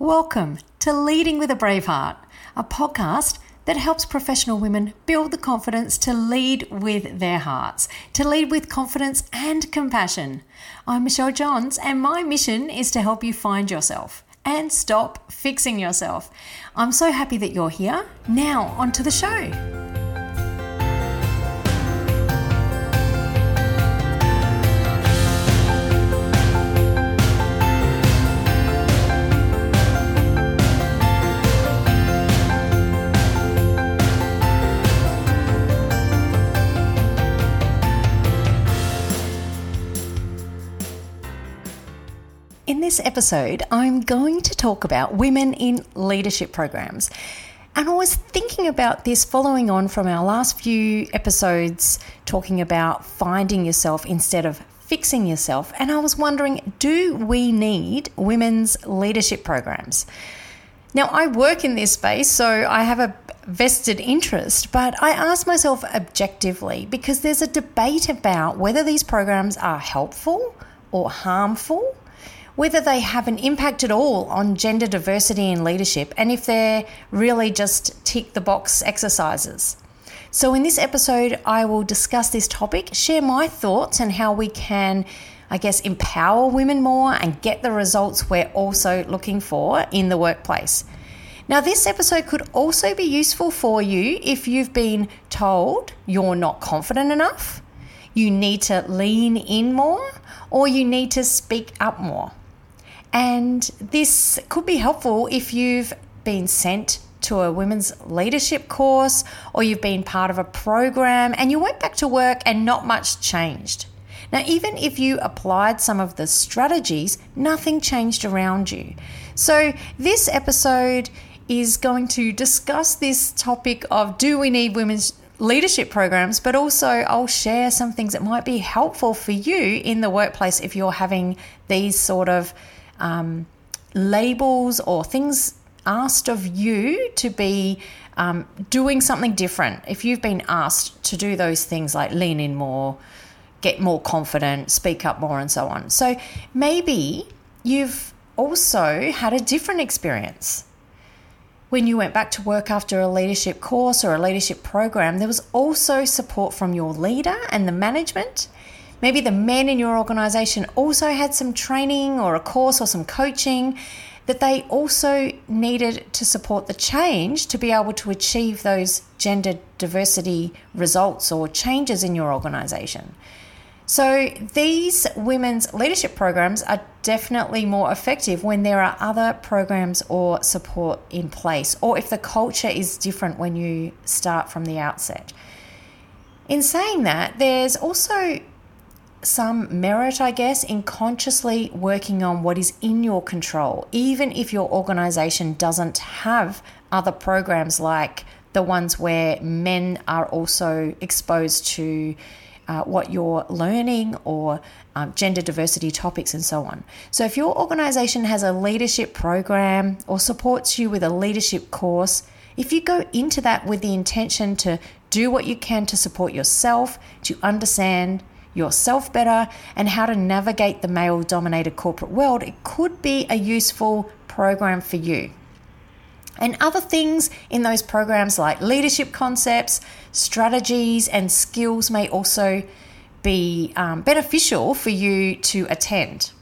Welcome to Leading with a Brave Heart, a podcast that helps professional women build the confidence to lead with their hearts, to lead with confidence and compassion. I'm Michelle Johns, and my mission is to help you find yourself and stop fixing yourself. I'm so happy that you're here. Now, on to the show. In this episode, I'm going to talk about women in leadership programs. And I was thinking about this following on from our last few episodes talking about finding yourself instead of fixing yourself. And I was wondering do we need women's leadership programs? Now, I work in this space, so I have a vested interest, but I ask myself objectively because there's a debate about whether these programs are helpful or harmful whether they have an impact at all on gender diversity in leadership, and if they're really just tick the box exercises. So, in this episode, I will discuss this topic, share my thoughts, and how we can, I guess, empower women more and get the results we're also looking for in the workplace. Now, this episode could also be useful for you if you've been told you're not confident enough, you need to lean in more, or you need to speak up more. And this could be helpful if you've been sent to a women's leadership course or you've been part of a program and you went back to work and not much changed. Now, even if you applied some of the strategies, nothing changed around you. So, this episode is going to discuss this topic of do we need women's leadership programs, but also I'll share some things that might be helpful for you in the workplace if you're having these sort of um, labels or things asked of you to be um, doing something different. If you've been asked to do those things like lean in more, get more confident, speak up more, and so on. So maybe you've also had a different experience. When you went back to work after a leadership course or a leadership program, there was also support from your leader and the management Maybe the men in your organization also had some training or a course or some coaching that they also needed to support the change to be able to achieve those gender diversity results or changes in your organization. So, these women's leadership programs are definitely more effective when there are other programs or support in place, or if the culture is different when you start from the outset. In saying that, there's also some merit, I guess, in consciously working on what is in your control, even if your organization doesn't have other programs like the ones where men are also exposed to uh, what you're learning or um, gender diversity topics and so on. So, if your organization has a leadership program or supports you with a leadership course, if you go into that with the intention to do what you can to support yourself, to understand yourself better, and how to navigate the male dominated corporate world, it could be a useful program for you. And other things in those programs like leadership concepts, strategies, and skills may also be um, beneficial for you to attend.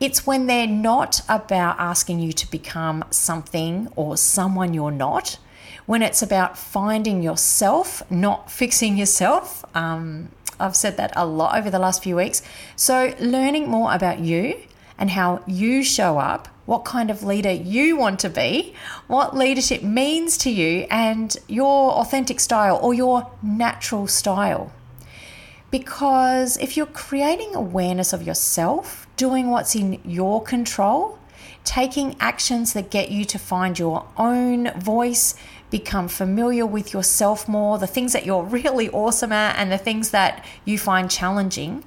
It's when they're not about asking you to become something or someone you're not, when it's about finding yourself, not fixing yourself. Um, I've said that a lot over the last few weeks. So, learning more about you and how you show up, what kind of leader you want to be, what leadership means to you, and your authentic style or your natural style. Because if you're creating awareness of yourself, doing what's in your control, taking actions that get you to find your own voice, become familiar with yourself more, the things that you're really awesome at, and the things that you find challenging.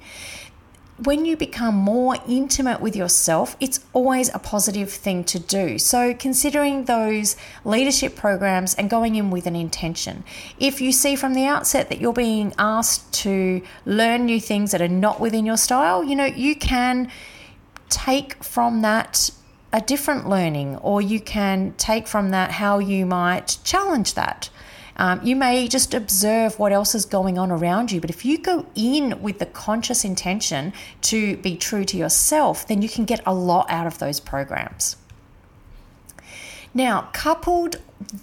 When you become more intimate with yourself, it's always a positive thing to do. So, considering those leadership programs and going in with an intention. If you see from the outset that you're being asked to learn new things that are not within your style, you know, you can take from that a different learning, or you can take from that how you might challenge that. Um, you may just observe what else is going on around you, but if you go in with the conscious intention to be true to yourself, then you can get a lot out of those programs. Now, coupled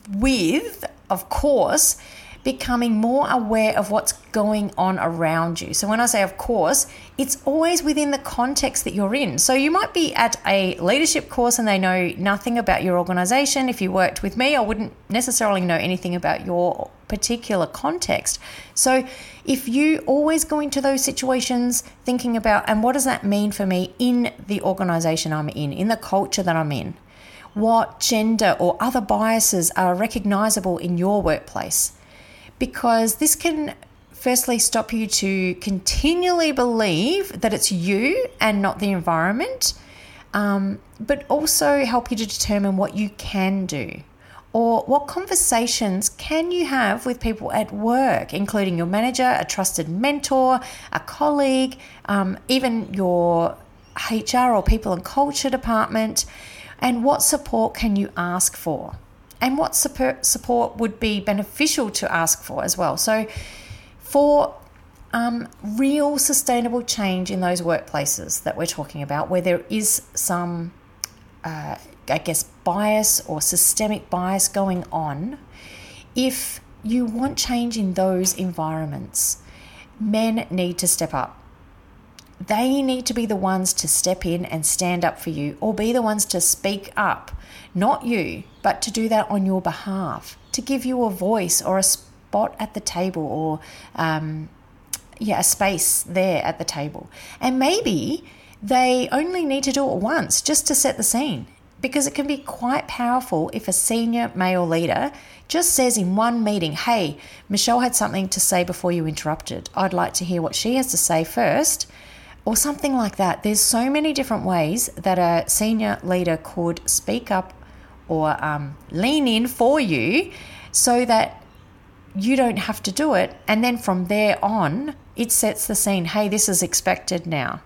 with, of course, becoming more aware of what's going on around you. So, when I say of course, it's always within the context that you're in. So, you might be at a leadership course and they know nothing about your organization. If you worked with me, I wouldn't necessarily know anything about your particular context. So, if you always go into those situations thinking about, and what does that mean for me in the organization I'm in, in the culture that I'm in? What gender or other biases are recognizable in your workplace? Because this can firstly stop you to continually believe that it's you and not the environment, um, but also help you to determine what you can do or what conversations can you have with people at work, including your manager, a trusted mentor, a colleague, um, even your HR or people and culture department, and what support can you ask for? And what support would be beneficial to ask for as well. So, for um, real sustainable change in those workplaces that we're talking about, where there is some, uh, I guess, bias or systemic bias going on, if you want change in those environments, men need to step up. They need to be the ones to step in and stand up for you, or be the ones to speak up not you, but to do that on your behalf, to give you a voice or a spot at the table or, um, yeah, a space there at the table. And maybe they only need to do it once just to set the scene because it can be quite powerful if a senior male leader just says in one meeting, Hey, Michelle had something to say before you interrupted. I'd like to hear what she has to say first, or something like that. There's so many different ways that a senior leader could speak up or um, lean in for you so that you don't have to do it. And then from there on, it sets the scene hey, this is expected now.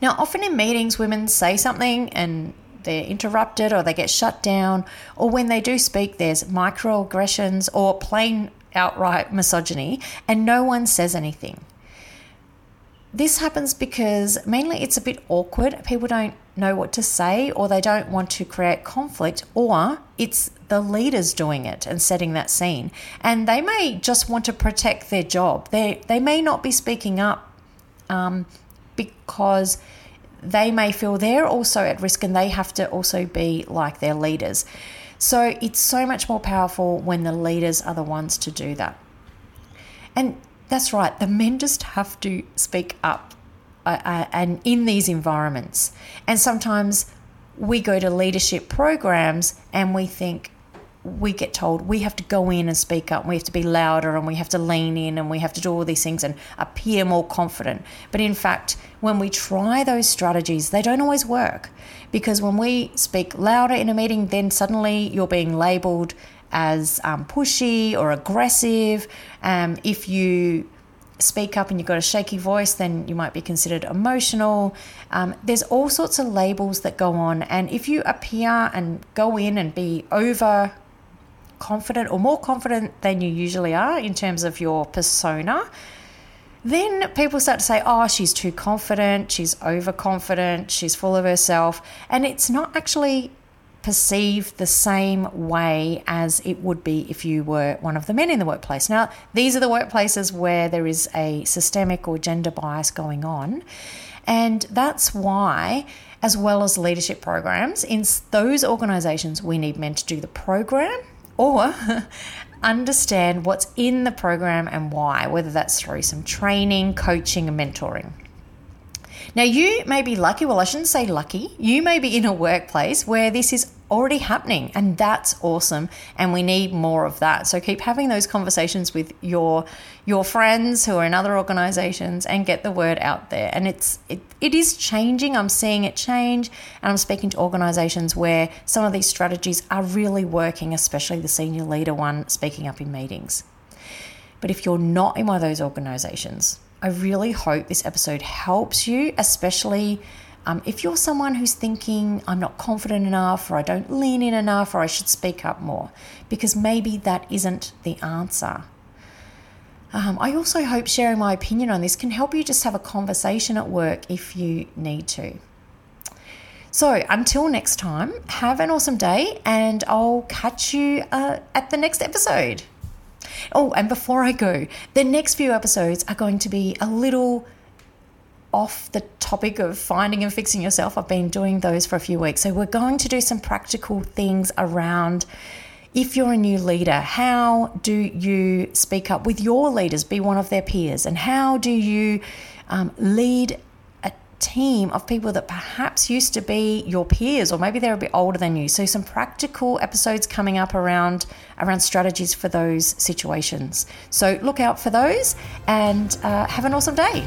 Now, often in meetings, women say something and they're interrupted or they get shut down, or when they do speak, there's microaggressions or plain outright misogyny, and no one says anything. This happens because mainly it's a bit awkward. People don't know what to say or they don't want to create conflict, or it's the leaders doing it and setting that scene. And they may just want to protect their job. They, they may not be speaking up um, because they may feel they're also at risk and they have to also be like their leaders. So it's so much more powerful when the leaders are the ones to do that. And that's right, the men just have to speak up uh, uh, and in these environments. And sometimes we go to leadership programs and we think, we get told we have to go in and speak up, we have to be louder, and we have to lean in, and we have to do all these things and appear more confident. But in fact, when we try those strategies, they don't always work because when we speak louder in a meeting, then suddenly you're being labeled as um, pushy or aggressive. Um, if you speak up and you've got a shaky voice, then you might be considered emotional. Um, there's all sorts of labels that go on. And if you appear and go in and be over confident or more confident than you usually are in terms of your persona, then people start to say, oh, she's too confident, she's overconfident, she's full of herself. And it's not actually perceived the same way as it would be if you were one of the men in the workplace. Now, these are the workplaces where there is a systemic or gender bias going on. And that's why, as well as leadership programs, in those organizations, we need men to do the program or understand what's in the program and why, whether that's through some training, coaching, and mentoring. Now, you may be lucky, well, I shouldn't say lucky, you may be in a workplace where this is already happening, and that's awesome. And we need more of that. So keep having those conversations with your your friends who are in other organizations and get the word out there. And it's it, it is changing. I'm seeing it change, and I'm speaking to organizations where some of these strategies are really working, especially the senior leader one speaking up in meetings. But if you're not in one of those organizations, I really hope this episode helps you, especially Um, if you're someone who's thinking, I'm not confident enough, or I don't lean in enough, or I should speak up more, because maybe that isn't the answer. Um, I also hope sharing my opinion on this can help you just have a conversation at work if you need to. So until next time, have an awesome day, and I'll catch you uh, at the next episode. Oh, and before I go, the next few episodes are going to be a little off the topic of finding and fixing yourself. I've been doing those for a few weeks. So we're going to do some practical things around if you're a new leader, how do you speak up with your leaders, be one of their peers? And how do you um, lead team of people that perhaps used to be your peers or maybe they're a bit older than you? So some practical episodes coming up around around strategies for those situations. So look out for those and uh, have an awesome day.